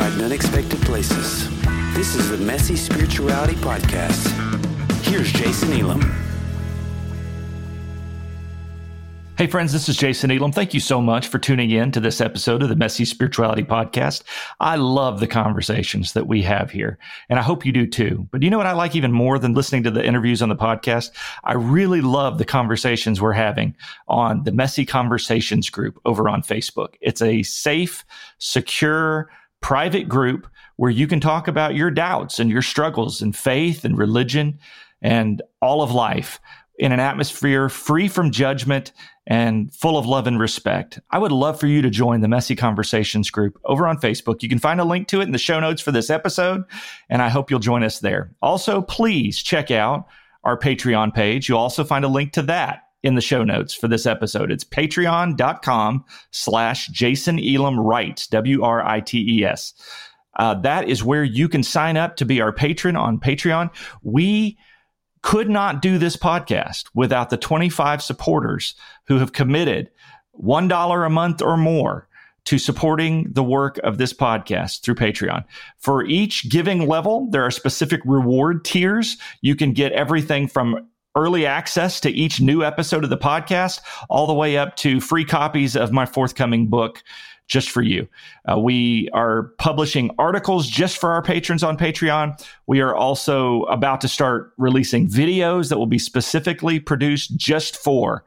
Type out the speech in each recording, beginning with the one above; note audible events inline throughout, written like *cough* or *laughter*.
God in unexpected places. This is the Messy Spirituality Podcast. Here's Jason Elam. Hey, friends, this is Jason Elam. Thank you so much for tuning in to this episode of the Messy Spirituality Podcast. I love the conversations that we have here, and I hope you do too. But you know what I like even more than listening to the interviews on the podcast? I really love the conversations we're having on the Messy Conversations group over on Facebook. It's a safe, secure, private group where you can talk about your doubts and your struggles and faith and religion and all of life in an atmosphere free from judgment and full of love and respect. I would love for you to join the Messy Conversations group over on Facebook. You can find a link to it in the show notes for this episode, and I hope you'll join us there. Also, please check out our Patreon page. You'll also find a link to that in the show notes for this episode. It's patreon.com slash Jason Elam Writes, W-R-I-T-E-S. Uh, that is where you can sign up to be our patron on Patreon. We could not do this podcast without the 25 supporters who have committed $1 a month or more to supporting the work of this podcast through Patreon. For each giving level, there are specific reward tiers. You can get everything from early access to each new episode of the podcast, all the way up to free copies of my forthcoming book, just for you. Uh, we are publishing articles just for our patrons on Patreon. We are also about to start releasing videos that will be specifically produced just for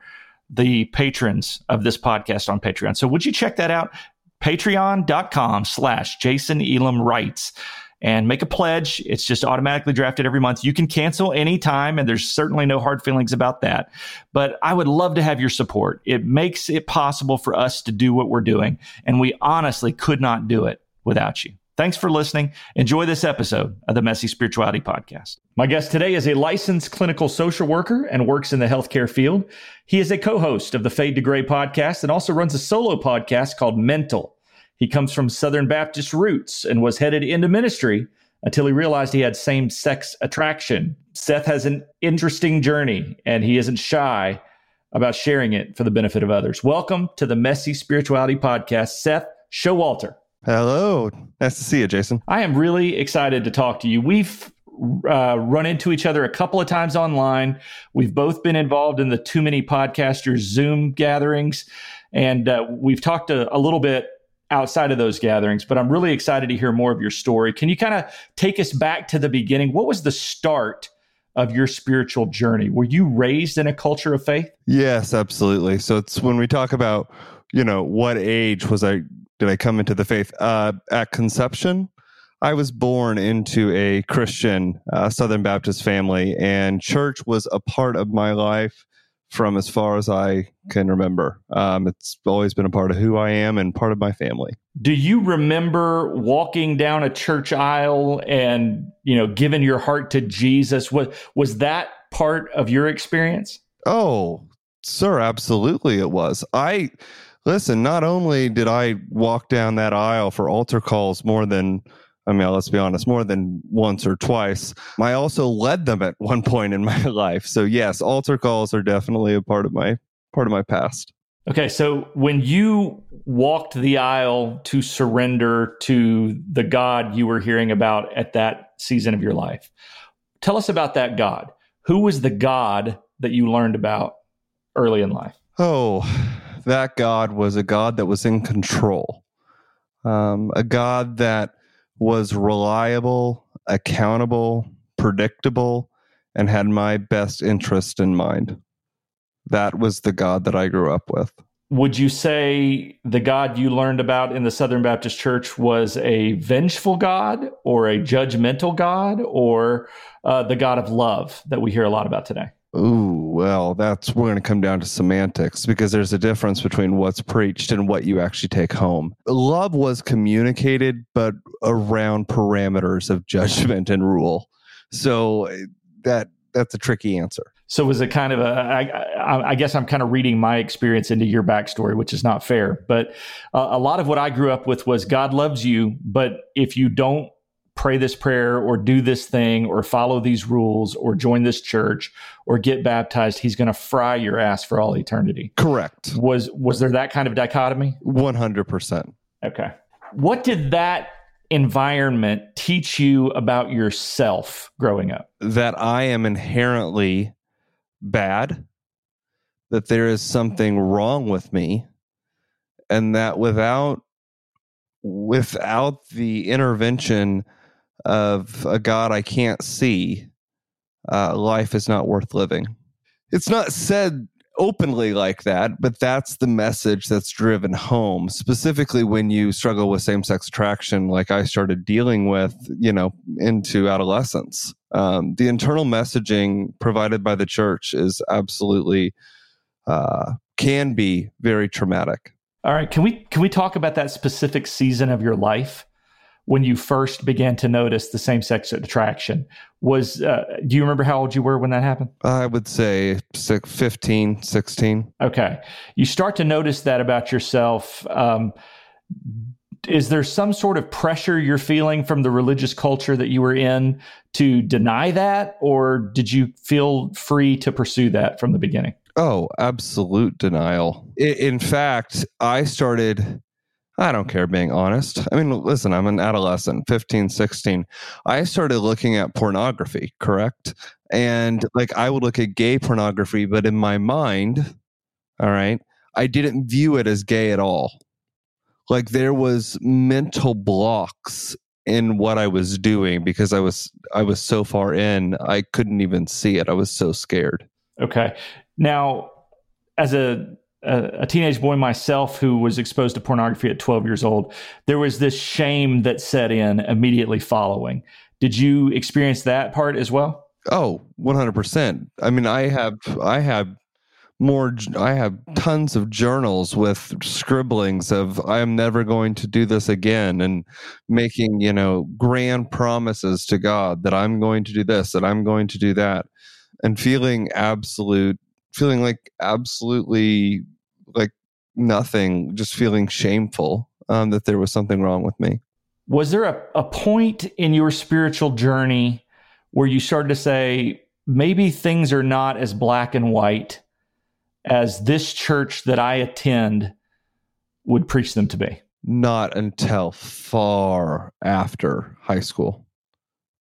the patrons of this podcast on Patreon. So would you check that out? Patreon.com slash Jason Elam writes and make a pledge. It's just automatically drafted every month. You can cancel anytime, and there's certainly no hard feelings about that. But I would love to have your support. It makes it possible for us to do what we're doing, and we honestly could not do it without you. Thanks for listening. Enjoy this episode of the Messy Spirituality Podcast. My guest today is a licensed clinical social worker and works in the healthcare field. He is a co host of the Fade to Gray podcast and also runs a solo podcast called Mental. He comes from Southern Baptist roots and was headed into ministry until he realized he had same sex attraction. Seth has an interesting journey and he isn't shy about sharing it for the benefit of others. Welcome to the Messy Spirituality Podcast, Seth Showalter. Hello. Nice to see you, Jason. I am really excited to talk to you. We've uh, run into each other a couple of times online. We've both been involved in the Too Many Podcasters Zoom gatherings, and uh, we've talked a, a little bit outside of those gatherings, but I'm really excited to hear more of your story. Can you kind of take us back to the beginning? What was the start of your spiritual journey? Were you raised in a culture of faith? Yes, absolutely. So it's when we talk about, you know, what age was I did I come into the faith? Uh, at conception, I was born into a Christian uh, Southern Baptist family, and church was a part of my life from as far as I can remember. Um, it's always been a part of who I am and part of my family. Do you remember walking down a church aisle and you know giving your heart to Jesus? Was was that part of your experience? Oh, sir, absolutely, it was. I listen. Not only did I walk down that aisle for altar calls more than I mean, let's be honest, more than once or twice. I also led them at *laughs* one point in my life. So yes, altar calls are definitely a part of my part of my past. Okay, so when you walked the aisle to surrender to the God you were hearing about at that season of your life, tell us about that God. Who was the God that you learned about early in life? Oh, that God was a God that was in control, um, a God that was reliable, accountable, predictable, and had my best interest in mind. That was the God that I grew up with. Would you say the God you learned about in the Southern Baptist Church was a vengeful God or a judgmental God or uh, the God of love that we hear a lot about today? Ooh, well, that's we're going to come down to semantics because there's a difference between what's preached and what you actually take home. Love was communicated, but around parameters of judgment and rule. So that that's a tricky answer. So was it kind of a? I, I guess I'm kind of reading my experience into your backstory, which is not fair. But uh, a lot of what I grew up with was God loves you, but if you don't pray this prayer or do this thing or follow these rules or join this church or get baptized he's going to fry your ass for all eternity. Correct. Was was there that kind of dichotomy? 100% okay. What did that environment teach you about yourself growing up? That I am inherently bad, that there is something wrong with me, and that without without the intervention of a God I can't see, uh, life is not worth living. It's not said openly like that, but that's the message that's driven home, specifically when you struggle with same sex attraction, like I started dealing with, you know, into adolescence. Um, the internal messaging provided by the church is absolutely, uh, can be very traumatic. All right. Can we, can we talk about that specific season of your life? When you first began to notice the same sex attraction was uh, do you remember how old you were when that happened? I would say 15 16 okay. You start to notice that about yourself um, is there some sort of pressure you're feeling from the religious culture that you were in to deny that or did you feel free to pursue that from the beginning? Oh absolute denial. In fact i started I don't care being honest. I mean, listen, I'm an adolescent, 15, 16. I started looking at pornography, correct? And like I would look at gay pornography, but in my mind, all right, I didn't view it as gay at all. Like there was mental blocks in what I was doing because I was I was so far in, I couldn't even see it. I was so scared. Okay. Now, as a a, teenage boy myself who was exposed to pornography at 12 years old, there was this shame that set in immediately following. Did you experience that part as well? Oh, 100%. I mean, I have I have more I have tons of journals with scribblings of I am never going to do this again and making, you know, grand promises to God that I'm going to do this, that I'm going to do that and feeling absolute feeling like absolutely like nothing, just feeling shameful um, that there was something wrong with me. Was there a, a point in your spiritual journey where you started to say, maybe things are not as black and white as this church that I attend would preach them to be? Not until far after high school.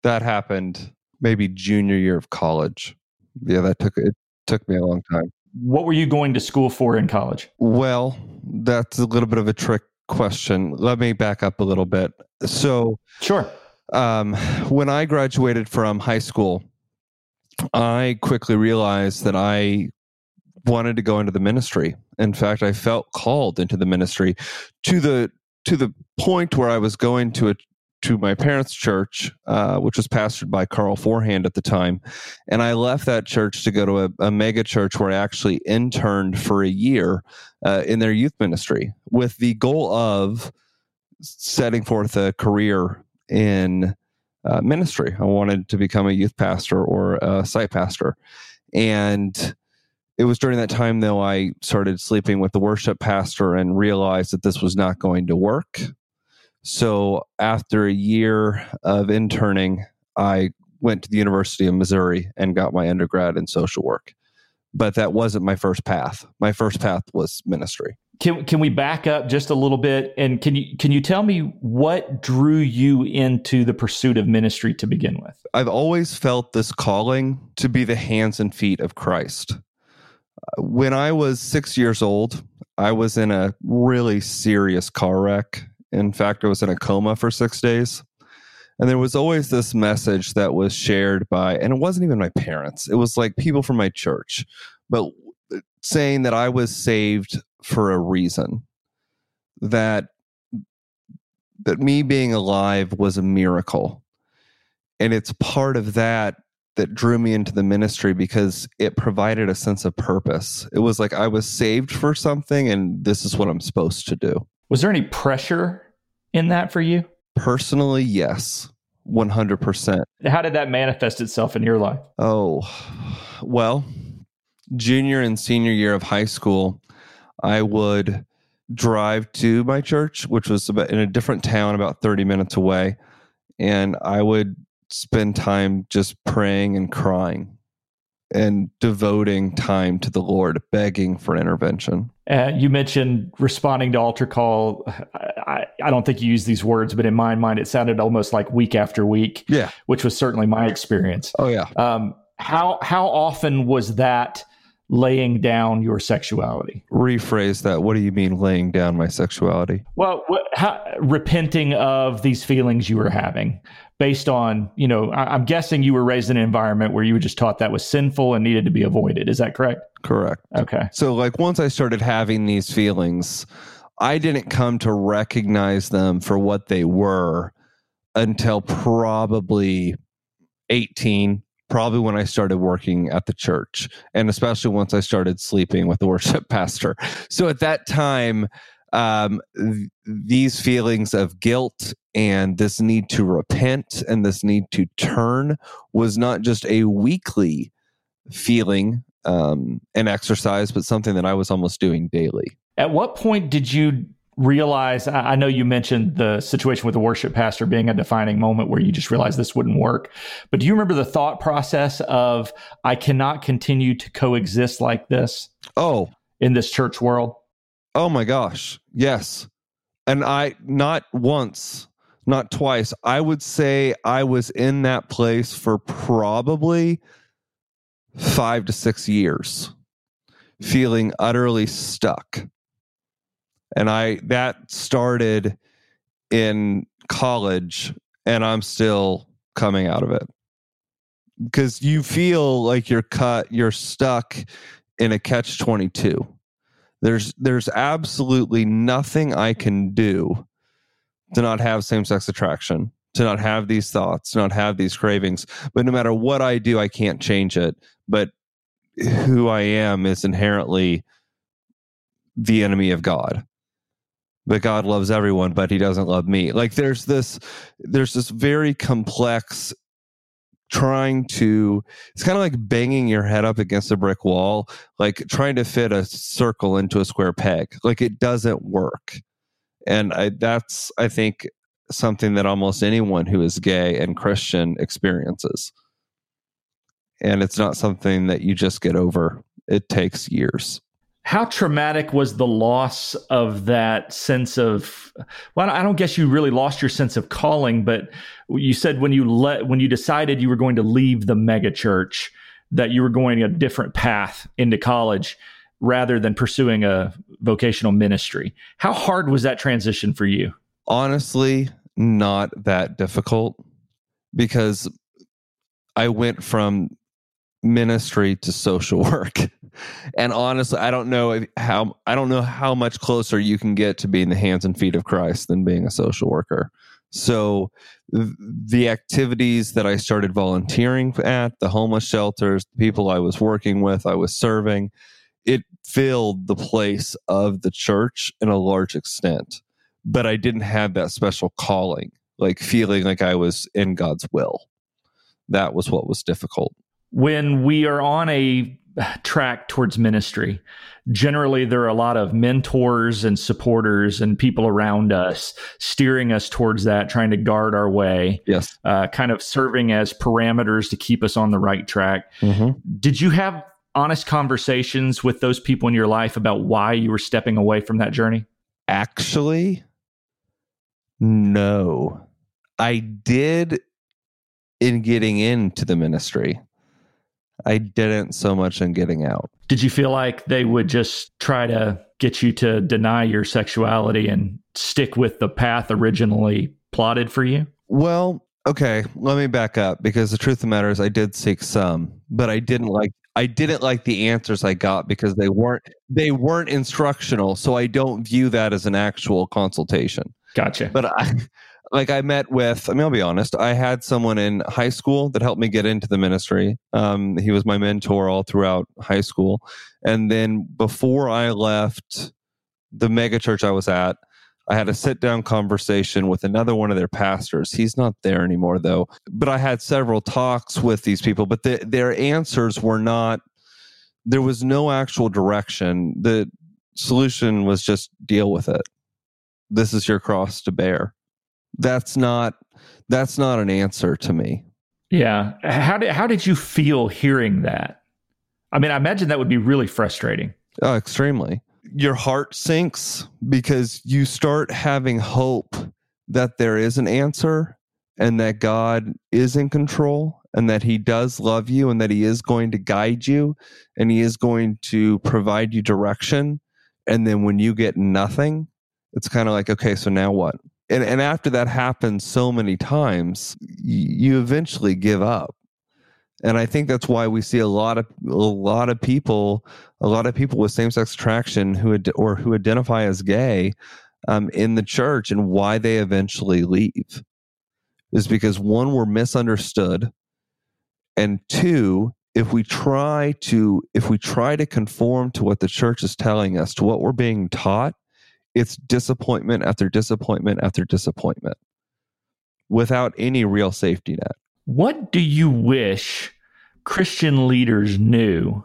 That happened maybe junior year of college. Yeah, that took it took me a long time. What were you going to school for in college? Well, that's a little bit of a trick question. Let me back up a little bit. So, sure. Um, when I graduated from high school, I quickly realized that I wanted to go into the ministry. In fact, I felt called into the ministry to the to the point where I was going to a to my parents' church, uh, which was pastored by Carl Forehand at the time. And I left that church to go to a, a mega church where I actually interned for a year uh, in their youth ministry with the goal of setting forth a career in uh, ministry. I wanted to become a youth pastor or a site pastor. And it was during that time, though, I started sleeping with the worship pastor and realized that this was not going to work so after a year of interning, I went to the University of Missouri and got my undergrad in social work. But that wasn't my first path. My first path was ministry. Can can we back up just a little bit and can you can you tell me what drew you into the pursuit of ministry to begin with? I've always felt this calling to be the hands and feet of Christ. When I was 6 years old, I was in a really serious car wreck in fact, I was in a coma for six days. And there was always this message that was shared by, and it wasn't even my parents, it was like people from my church, but uh, saying that I was saved for a reason. That that me being alive was a miracle. And it's part of that that drew me into the ministry because it provided a sense of purpose. It was like I was saved for something and this is what I'm supposed to do. Was there any pressure in that for you? Personally, yes. 100%. How did that manifest itself in your life? Oh, well, junior and senior year of high school, I would drive to my church, which was about in a different town, about 30 minutes away. And I would spend time just praying and crying and devoting time to the Lord, begging for intervention. Uh, you mentioned responding to altar call. I, I don't think you use these words, but in my mind, it sounded almost like week after week. Yeah, which was certainly my experience. Oh yeah. Um, how how often was that laying down your sexuality? Rephrase that. What do you mean laying down my sexuality? Well, what, how, repenting of these feelings you were having based on, you know, I, I'm guessing you were raised in an environment where you were just taught that was sinful and needed to be avoided. Is that correct? Correct. Okay. So, like, once I started having these feelings, I didn't come to recognize them for what they were until probably 18, probably when I started working at the church, and especially once I started sleeping with the worship *laughs* pastor. So, at that time, um, th- these feelings of guilt and this need to repent and this need to turn was not just a weekly feeling um, and exercise, but something that I was almost doing daily. At what point did you realize? I know you mentioned the situation with the worship pastor being a defining moment where you just realized this wouldn't work. But do you remember the thought process of, I cannot continue to coexist like this? Oh, in this church world? Oh my gosh. Yes. And I, not once, not twice, I would say I was in that place for probably five to six years, feeling utterly stuck. And I, that started in college, and I'm still coming out of it because you feel like you're cut, you're stuck in a catch 22 there's there's absolutely nothing I can do to not have same sex attraction, to not have these thoughts, to not have these cravings. But no matter what I do, I can't change it. But who I am is inherently the enemy of God. But God loves everyone, but he doesn't love me. Like there's this there's this very complex trying to it's kind of like banging your head up against a brick wall like trying to fit a circle into a square peg. Like it doesn't work. And I, that's i think something that almost anyone who is gay and christian experiences. And it's not something that you just get over. It takes years how traumatic was the loss of that sense of well i don't guess you really lost your sense of calling but you said when you let when you decided you were going to leave the mega church that you were going a different path into college rather than pursuing a vocational ministry. How hard was that transition for you? Honestly not that difficult because i went from ministry to social *laughs* work. And honestly, I don't know how I don't know how much closer you can get to being the hands and feet of Christ than being a social worker. So the activities that I started volunteering at, the homeless shelters, the people I was working with, I was serving, it filled the place of the church in a large extent. But I didn't have that special calling, like feeling like I was in God's will. That was what was difficult when we are on a track towards ministry, generally there are a lot of mentors and supporters and people around us steering us towards that, trying to guard our way. Yes. Uh, kind of serving as parameters to keep us on the right track. Mm-hmm. Did you have honest conversations with those people in your life about why you were stepping away from that journey? Actually, no. I did in getting into the ministry. I didn't so much in getting out. Did you feel like they would just try to get you to deny your sexuality and stick with the path originally plotted for you? Well, okay, let me back up because the truth of the matter is I did seek some, but I didn't like I didn't like the answers I got because they weren't they weren't instructional, so I don't view that as an actual consultation. Gotcha. But I like I met with, I mean, I'll be honest, I had someone in high school that helped me get into the ministry. Um, he was my mentor all throughout high school. And then before I left the mega church I was at, I had a sit down conversation with another one of their pastors. He's not there anymore, though. But I had several talks with these people, but the, their answers were not, there was no actual direction. The solution was just deal with it. This is your cross to bear that's not that's not an answer to me. Yeah. How did how did you feel hearing that? I mean, I imagine that would be really frustrating. Oh, extremely. Your heart sinks because you start having hope that there is an answer and that God is in control and that He does love you and that He is going to guide you and He is going to provide you direction. And then when you get nothing, it's kind of like, okay, so now what? And, and after that happens so many times, you eventually give up. And I think that's why we see a lot of a lot of people, a lot of people with same sex attraction who ad- or who identify as gay um, in the church, and why they eventually leave is because one, we're misunderstood, and two, if we try to if we try to conform to what the church is telling us, to what we're being taught, it's disappointment after disappointment after disappointment, without any real safety net. What do you wish Christian leaders knew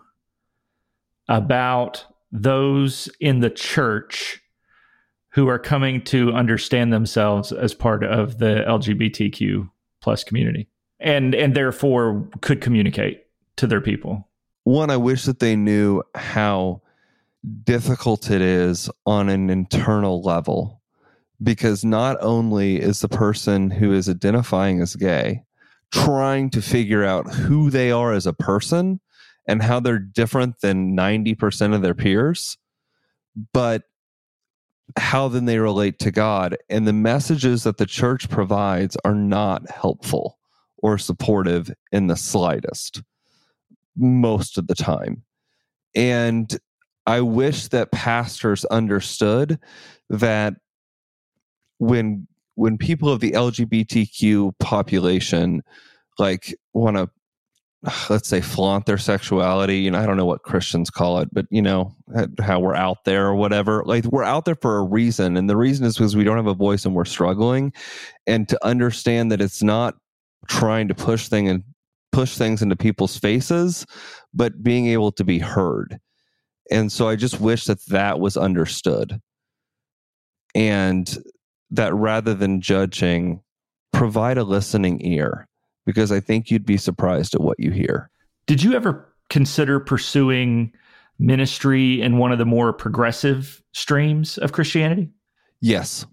about those in the church who are coming to understand themselves as part of the LGBTQ plus community and and therefore could communicate to their people? One, I wish that they knew how difficult it is on an internal level because not only is the person who is identifying as gay trying to figure out who they are as a person and how they're different than 90% of their peers, but how then they relate to God. And the messages that the church provides are not helpful or supportive in the slightest, most of the time. And I wish that pastors understood that when when people of the LGBTQ population like want to let's say flaunt their sexuality you know i don't know what christians call it but you know how we're out there or whatever like we're out there for a reason and the reason is because we don't have a voice and we're struggling and to understand that it's not trying to push thing and push things into people's faces but being able to be heard and so i just wish that that was understood and that rather than judging, provide a listening ear because I think you'd be surprised at what you hear. Did you ever consider pursuing ministry in one of the more progressive streams of Christianity? Yes.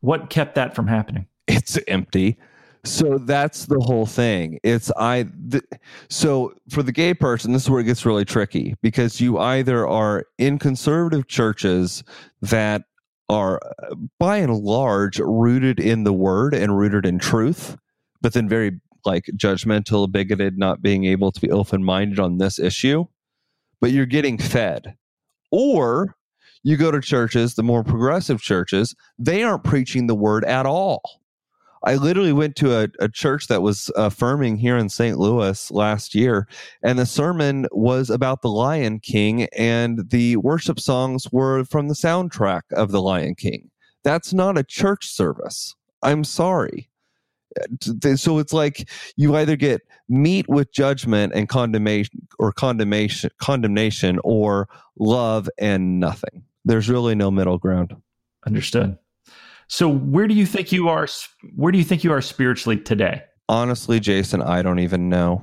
What kept that from happening? It's empty. So that's the whole thing. It's I. The, so for the gay person, this is where it gets really tricky because you either are in conservative churches that are by and large rooted in the word and rooted in truth, but then very like judgmental, bigoted, not being able to be open minded on this issue. But you're getting fed. Or you go to churches, the more progressive churches, they aren't preaching the word at all. I literally went to a, a church that was affirming here in St. Louis last year, and the sermon was about the Lion King, and the worship songs were from the soundtrack of the Lion King. That's not a church service. I'm sorry. So it's like you either get meat with judgment and condemnation, or condemnation, condemnation, or love and nothing. There's really no middle ground. Understood. So where do you think you are? Where do you think you are spiritually today? Honestly, Jason, I don't even know.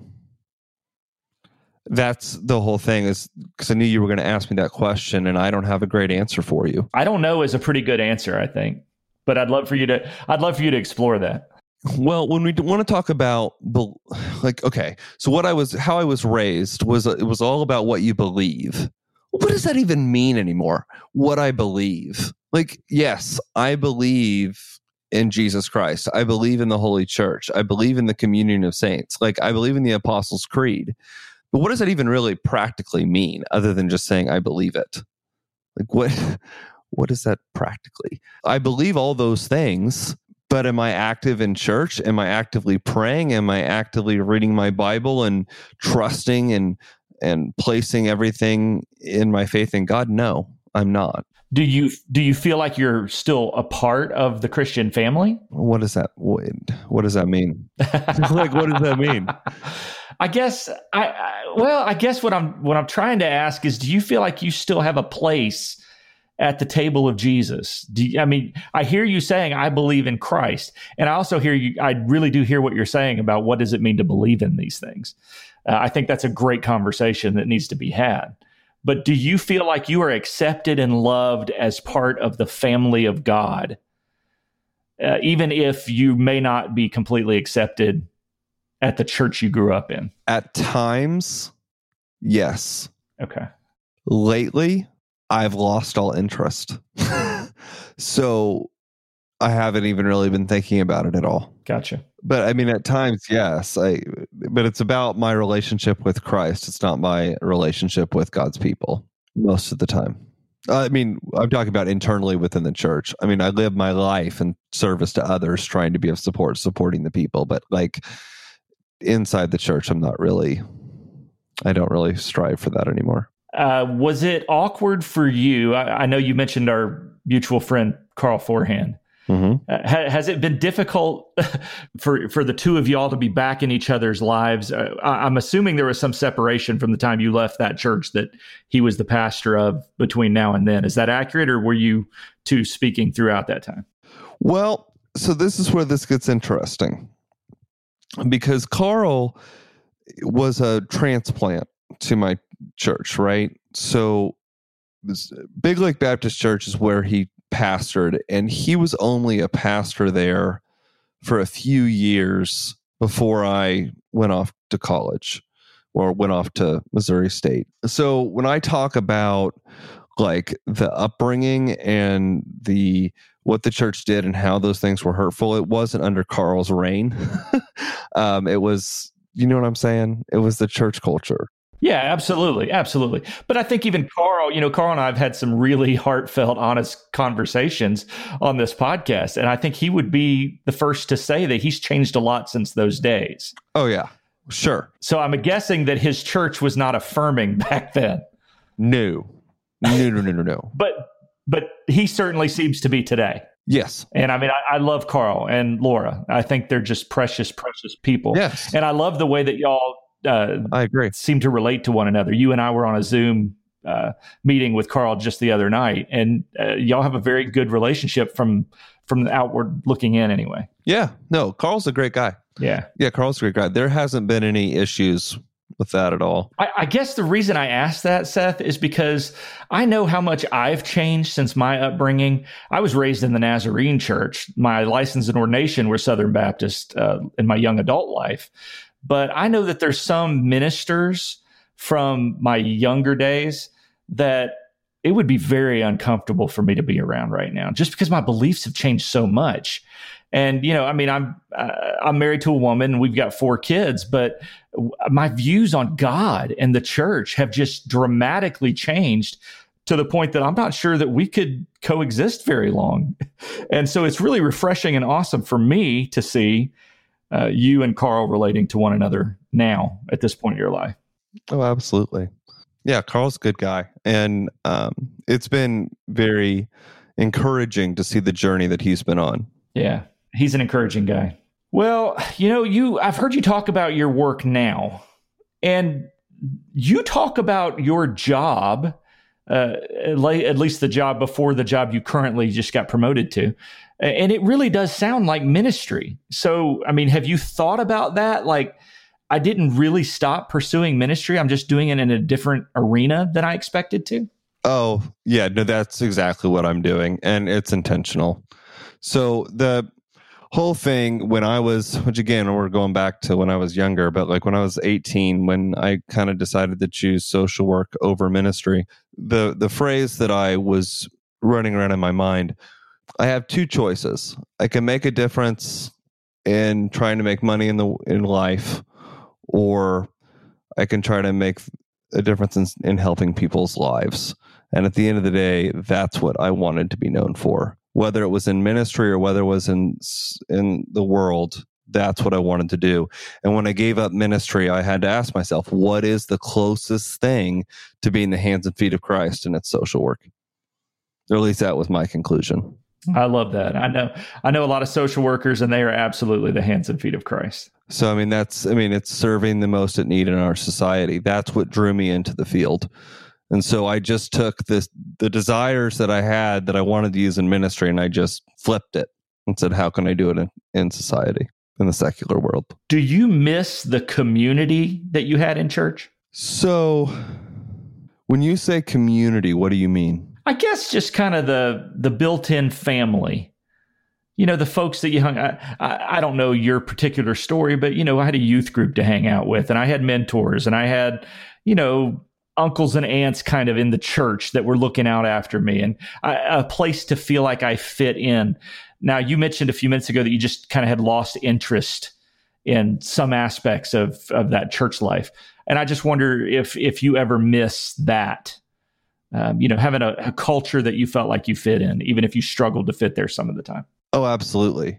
That's the whole thing is because I knew you were going to ask me that question and I don't have a great answer for you. I don't know is a pretty good answer, I think. But I'd love for you to I'd love for you to explore that. Well, when we want to talk about like okay, so what I was how I was raised was it was all about what you believe. What does that even mean anymore? What I believe like yes i believe in jesus christ. I believe in the holy church. I believe in the communion of saints. Like i believe in the apostles creed. But what does that even really practically mean other than just saying i believe it like what *laughs* what is that practically? I believe all those things but am i active in church? Am i actively praying? Am i actively reading my bible and trusting and and placing everything in my faith in god? No i'm not do you do you feel like you're still a part of the Christian family? What does that what, what does that mean? *laughs* *laughs* like what does that mean? I guess I, I, well, I guess what I'm what I'm trying to ask is do you feel like you still have a place at the table of Jesus? Do you, I mean, I hear you saying I believe in Christ, and I also hear you. I really do hear what you're saying about what does it mean to believe in these things. Uh, I think that's a great conversation that needs to be had. But do you feel like you are accepted and loved as part of the family of God, uh, even if you may not be completely accepted at the church you grew up in? At times, yes. Okay. Lately, I've lost all interest. *laughs* so I haven't even really been thinking about it at all. Gotcha. But I mean, at times, yes. I. But it's about my relationship with Christ. It's not my relationship with God's people most of the time. I mean, I'm talking about internally within the church. I mean, I live my life in service to others, trying to be of support, supporting the people. But like inside the church, I'm not really. I don't really strive for that anymore. Uh, was it awkward for you? I, I, know you mentioned our mutual friend Carl Forehand. Mm-hmm. Uh, ha, has it been difficult *laughs* for for the two of y'all to be back in each other's lives? Uh, I, am assuming there was some separation from the time you left that church that he was the pastor of between now and then. Is that accurate, or were you two speaking throughout that time? Well, so this is where this gets interesting because Carl was a transplant to my church, right? So Big Lake Baptist Church is where he pastored, and he was only a pastor there for a few years before I went off to college or went off to Missouri State. So when I talk about like the upbringing and the what the church did and how those things were hurtful, it wasn't under Carl's reign. *laughs* um, it was, you know what I'm saying? It was the church culture. Yeah, absolutely. Absolutely. But I think even Carl, you know, Carl and I have had some really heartfelt, honest conversations on this podcast. And I think he would be the first to say that he's changed a lot since those days. Oh, yeah. Sure. So I'm guessing that his church was not affirming *laughs* back then. No. No, no, no, no, no. *laughs* but but he certainly seems to be today. Yes. And I mean, I, I, love Carl and Laura. I think they're just precious, precious people. Yes. And I love the way that y'all uh, I agree. Seem to relate to one another. You and I were on a Zoom uh, meeting with Carl just the other night, and uh, y'all have a very good relationship from from the outward looking in, anyway. Yeah, no, Carl's a great guy. Yeah, yeah, Carl's a great guy. There hasn't been any issues with that at all. I, I, guess the reason I asked that, Seth, is because I know how much I've changed since my upbringing. I was raised in the Nazarene church. My license and ordination were Southern Baptist uh, in my young adult life. But I know that there's some ministers from my younger days that it would be very uncomfortable for me to be around right now just because my beliefs have changed so much. And you know i mean i'm uh, i'm married to a woman we've got four kids but my views on god and the church have just dramatically changed to the point that i'm not sure that we could coexist very long. *laughs* And so it's really refreshing and awesome for me to see uh, you and Carl relating to one another now at this point in your life. Oh, absolutely. Yeah, Carl's a good guy. And um, it's been very encouraging to see the journey that he's been on. Yeah, he's an encouraging guy. Well, you know, you I've heard you talk about your work now. And you talk about your job uh, at least the job before the job you currently just got promoted to. And it really does sound like ministry. So, I mean, have you thought about that? Like, I didn't really stop pursuing ministry. I'm just doing it in a different arena than I expected to. Oh, yeah. No, that's exactly what I'm doing. And it's intentional. So, the whole thing when I was, which again, we're going back to when I was younger, but like when I was 18, when I kind of decided to choose social work over ministry, the the phrase that I was running around in my mind, I have two choices. I can make a difference in trying to make money in the in life, or I can try to make a difference in, in helping people's lives. And at the end of the day, that's what I wanted to be known for whether it was in ministry or whether it was in in the world that's what I wanted to do. And when I gave up ministry, I had to ask myself, what is the closest thing to being the hands and feet of Christ? in it's social work. Or at least that was my conclusion. I love that. I know I know a lot of social workers and they are absolutely the hands and feet of Christ. So I mean that's I mean it's serving the most at need in our society. That's what drew me into the field. And so I just took this the desires that I had that I wanted to use in ministry and I just flipped it and said, how can I do it in, in society, in the secular world? Do you miss the community that you had in church? So when you say community, what do you mean? I guess just kind of the the built-in family. You know, the folks that you hung. I, I, I don't know your particular story, but you know, I had a youth group to hang out with, and I had mentors, and I had, you know, uncles and aunts kind of in the church that were looking out after me, and I, a place to feel like I fit in. Now, you mentioned a few minutes ago that you just kind of had lost interest in some aspects of of that church life, and I just wonder if if you ever miss that um, you know, having a, a, culture that you felt like you fit in, even if you struggled to fit there some of the time. Oh, absolutely.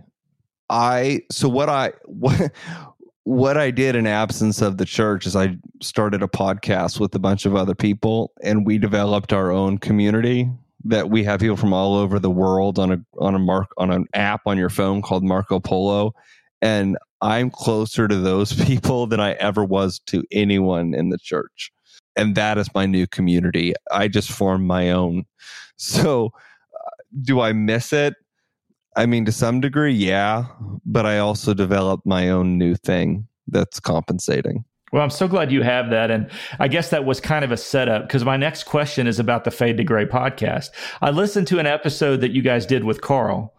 I so what I what *laughs* what I did in absence of the church is I started a podcast with a bunch of other people, and we developed our own community that we have people from all over the world on a on a mark on an app on your phone called Marco Polo, and I'm closer to those *laughs* people than I ever was to anyone in the church and that is my new community. I just formed my own. *laughs* So, uh, do I miss it? I mean, to some degree, yeah, but I also developed my own new thing that's compensating. Well, I'm so glad you have that. And I guess that was kind of a setup because my next question is about the Fade to Gray podcast. I listened to an episode that you guys did with Carl,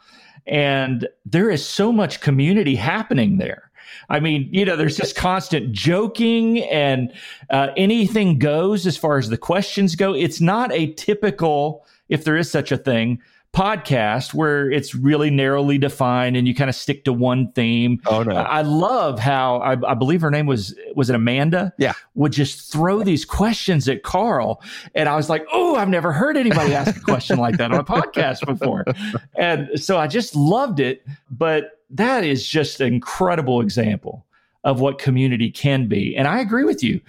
and there is so much community happening there. I mean, you know, there's just constant joking and uh, anything goes as far as the questions go. It's not a typical, if there is such a thing, podcast where it's really narrowly defined and you kind of stick to one theme. Oh no! I love how I, I, believe her name was was it Amanda? Yeah, would just throw these questions at Carl, and I was like, oh, I've never heard anybody ask a question like that on a podcast before, and so I just loved it. But that is just an incredible example of what community can be. And I agree with you.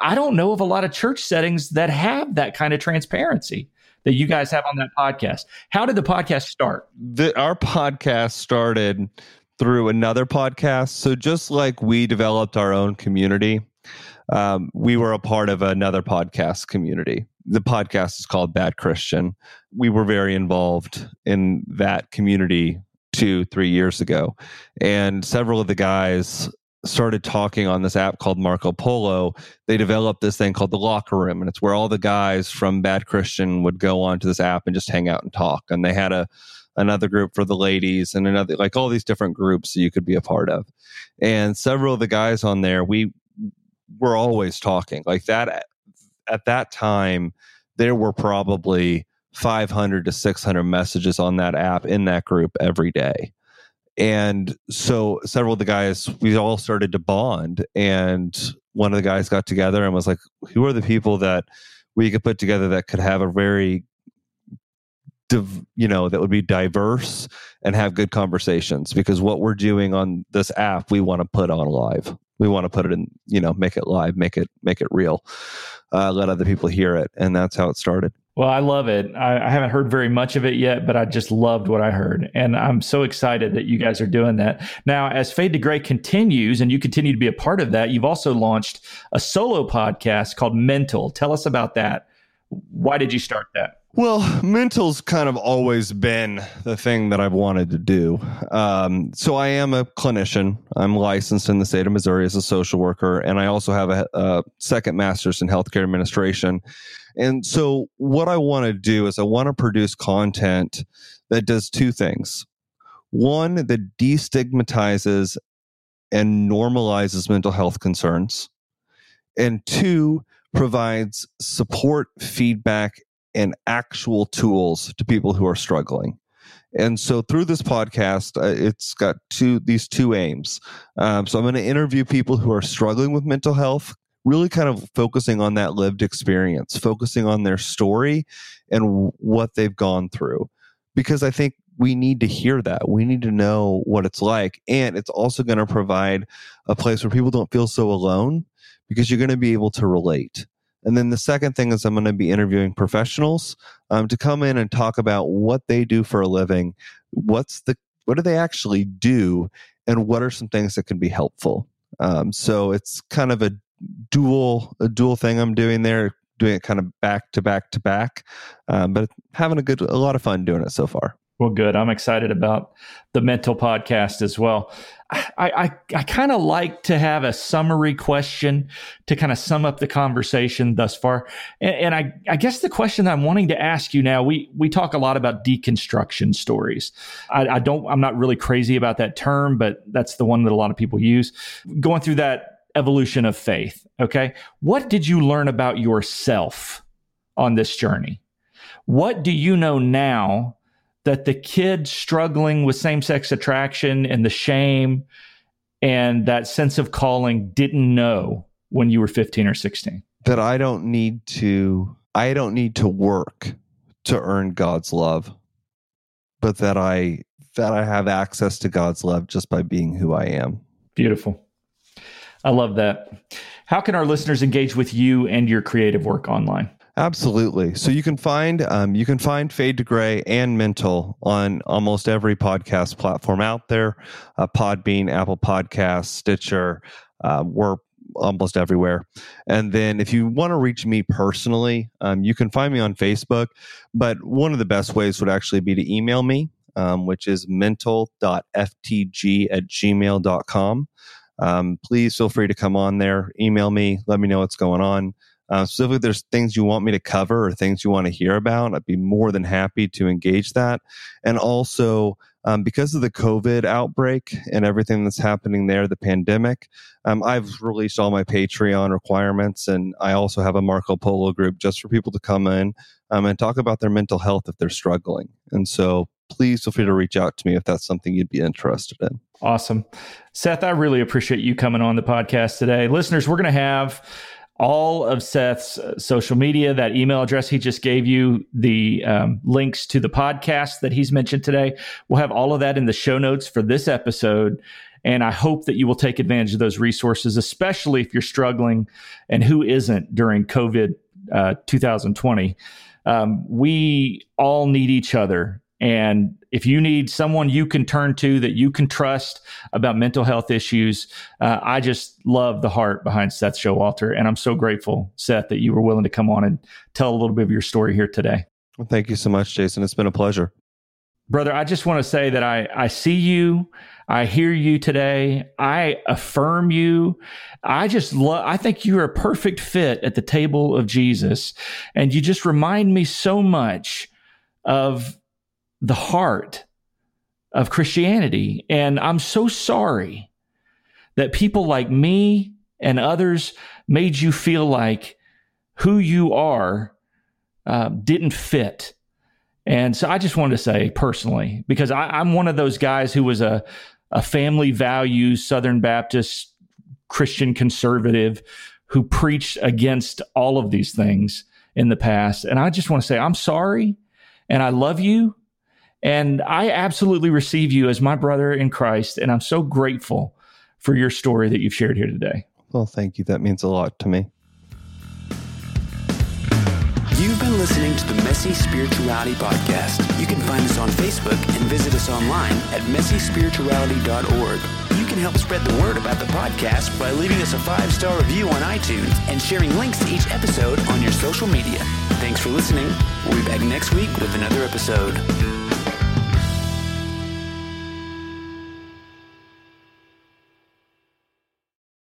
I don't know of a lot of church settings that have that kind of transparency that you guys have on that podcast. How did the podcast start? The, our podcast started through another podcast. So just like we developed our own community, um, we were a part of another podcast community. The podcast is called Bad Christian. We were very involved in that community two, three years ago. And several of the guys started talking on this app called Marco Polo, they developed this thing called the locker room. And it's where all the guys from Bad Christian would go onto this app and just hang out and talk. And they had a another group for the ladies and another like all these different groups that you could be a part of. And several of the guys on there, we were always talking. Like that at that time, there were probably 500 to 600 messages on that app in that group every day. And so several of the guys, we all started to bond. And one of the guys got together and was like, who are the people that we could put together that could have a very you know that would be diverse and have good conversations? Because what we're doing on this app we want to put on live. We want to put it in you know make it live make it make it real uh, let other people hear it. And that's how it started well, I love it. I, I, haven't heard very much of it yet, but I just loved what I heard. And I'm so excited that you guys are doing that. Now, as Fade to Gray continues and you continue to be a part of that, you've also launched a solo podcast called Mental. Tell us about that. Why did you start that? Well, mental's kind of always been the thing that I've wanted to do. Um, so I am a clinician. I'm licensed in the state of Missouri as a social worker, and I also have a, a second master's in healthcare administration. And so, what I want to do is I want to produce content that does two things. One, that destigmatizes and normalizes mental health concerns. And two, provides support, feedback, and actual tools to people who are struggling. And so through this podcast, uh, it's got two these two aims. Um, so I'm going to interview people who are struggling with mental health, really kind of focusing on that lived experience, focusing on their story and what they've gone through. Because I think we need to hear that. We need to know what it's like. And it's also going to provide a place where people don't feel so alone because you're going to be able to relate. And then the second thing is I'm going to be interviewing professionals um, to come in and talk about what they do for a living, what's the what do they actually do, and what are some things that can be helpful. Um, so it's kind of a dual a dual thing I'm doing there. doing it kind of back to back to back, um, but having a good, a lot of fun doing it so far. Well, good. I'm excited about the mental podcast as well. I, I, I kind of like to have a summary question to kind of sum up the conversation thus far. And, and I, I guess the question that I'm wanting to ask you now, we, we talk a lot about deconstruction stories. I, I don't, I'm not really crazy about that term, but that's the one that a lot of people use. Going through that evolution of faith. Okay. What did you learn about yourself on this journey? What do you know now that the kid struggling with same sex attraction and the shame and that sense of calling didn't know when you were 15 or 16? That I don't need to I don't need to work to earn God's love, but that I that I have access to God's love just by being who I am. Beautiful. I love that. How can our listeners engage with you and your creative work online? Absolutely. So you can find um, you can find Fade to Gray and Mental on almost every podcast platform out there, uh, Podbean, Apple Podcasts, Stitcher. Uh, we're almost everywhere. And then if you want to reach me personally, um, you can find me on Facebook. But one of the best ways would actually be to email me, um, which is mental.ftg at gmail.com. Um, please feel free to come on there, email me, let me know what's going on. Uh, specifically, there's things you want me to cover or things you want to hear about, I'd be more than happy to engage that. And also, um, because of the COVID outbreak and everything that's happening there, the pandemic, um, I've released all my Patreon requirements, and I also have a Marco Polo group just for people to come in um, and talk about their mental health if they're struggling. And so, please feel free to reach out to me if that's something you'd be interested in. Awesome. Seth, I really appreciate you coming on the podcast today. Listeners, we're going to have all of Seth's uh, social media, that email address he just gave you, the um, links to the podcast that he's mentioned today. We'll have all of that in the show notes for this episode. And I hope that you will take advantage of those resources, especially if you're struggling and who isn't during COVID uh, 2020. Um, we all need each other and if you need someone you can turn to that you can trust about mental health issues, uh, I just love the heart behind Seth Showalter. And I'm so grateful, Seth, that you were willing to come on and tell a little bit of your story here today. Well, thank you so much, Jason. It's been a pleasure. Brother, I just want to say that I, I see you. I hear you today. I affirm you. I just love, I think you're a perfect fit at the table of Jesus. And you just remind me so much of the heart of Christianity. And I'm so sorry that people like me and others made you feel like who you are uh, didn't fit. And so I just wanted to say personally, because I, am one of those guys who was a, a family values Southern Baptist Christian conservative who preached against all of these things in the past. And I just want to say, I'm sorry and I love you and I absolutely receive you as my brother in Christ. And I'm so grateful for your story that you've shared here today. Well, thank you. That means a lot to me. You've been listening to the Messy Spirituality Podcast. You can find us on Facebook and visit us online at messyspirituality.org. You can help spread the word about the podcast by leaving us a five star review on iTunes and sharing links to each episode on your social media. Thanks for listening. We'll be back next week with another episode.